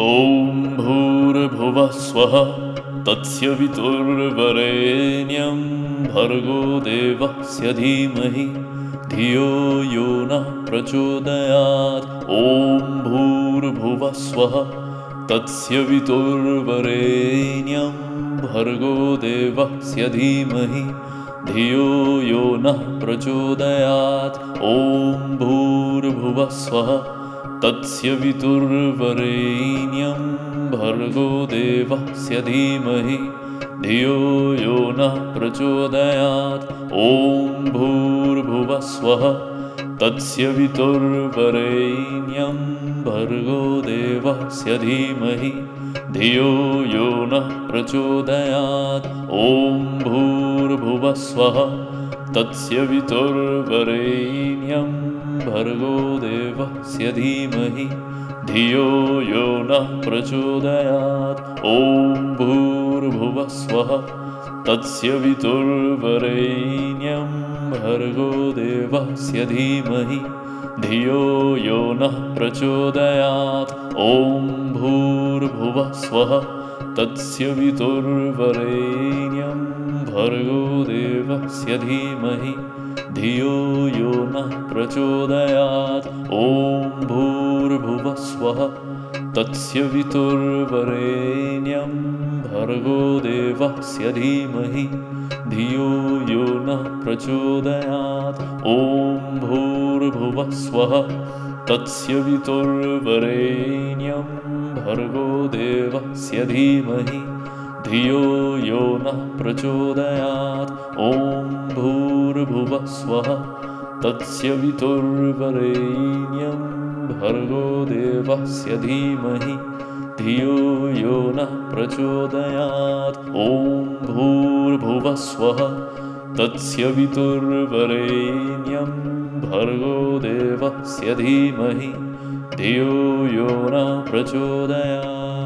ॐ भूर्भुवः स्वः तस्य वितुर्वरेण्यं भर्गो देवस्य धीमहि धियो यो नः प्रचोदयात्। ॐ भूर्भुवः स्वः तस्य वितुर्वरेण्यं भर्गो देवस्य धीमहि धियो यो नः प्रचोदयात्। ॐ भूर्भुवः स्वः तस्य वितुर्वरेण्यं भर्गो देवस्य धीमहि। धियो यो नः प्रचोदयात् ॐ भूर्भुवः स्वः तस्य वितुर्वरेण्यं भर्गो देवस्य धीमहि। धियो यो नः प्रचोदयात् ॐ भूर्भुवः स्वः तस्य वितुर्वरेण्यं भर्गो देवस्य धीमहि धियो यो नः प्रचोदयात्। ॐ भूर्भुवः स्वः तस्य भर्गो देवस्य धीमहि धियो यो नः प्रचोदयात्। ॐ भूर्भुवः स्वः तस्य वितुर्वरेण्यं भर्गो देवस्य धीमहि धियो यो नः प्रचोदयात्। ॐ भूर्भुवः स्वः। तस्य वितुर्वरेण्यं भर्गो देवस्य धीमहि। धियो यो नः प्रचोदयात्। ॐ भूर्भुवः स्वः। तस्य वितुर्वरेण्यं भर्गो देवस्य धीमहि। धियो यो नः प्रचोदयात्। ॐ भूर्भुवः स्वः तस्य वितुर्वरेण्यं भर्गो देवस्य धीमहि धियो यो नः प्रचोदयात्। ॐ भूर्भुवः स्वः तस्य वितुर्वरेण्यं भर्गो देवस्य धीमहि धियो यो नः प्रचोदयात्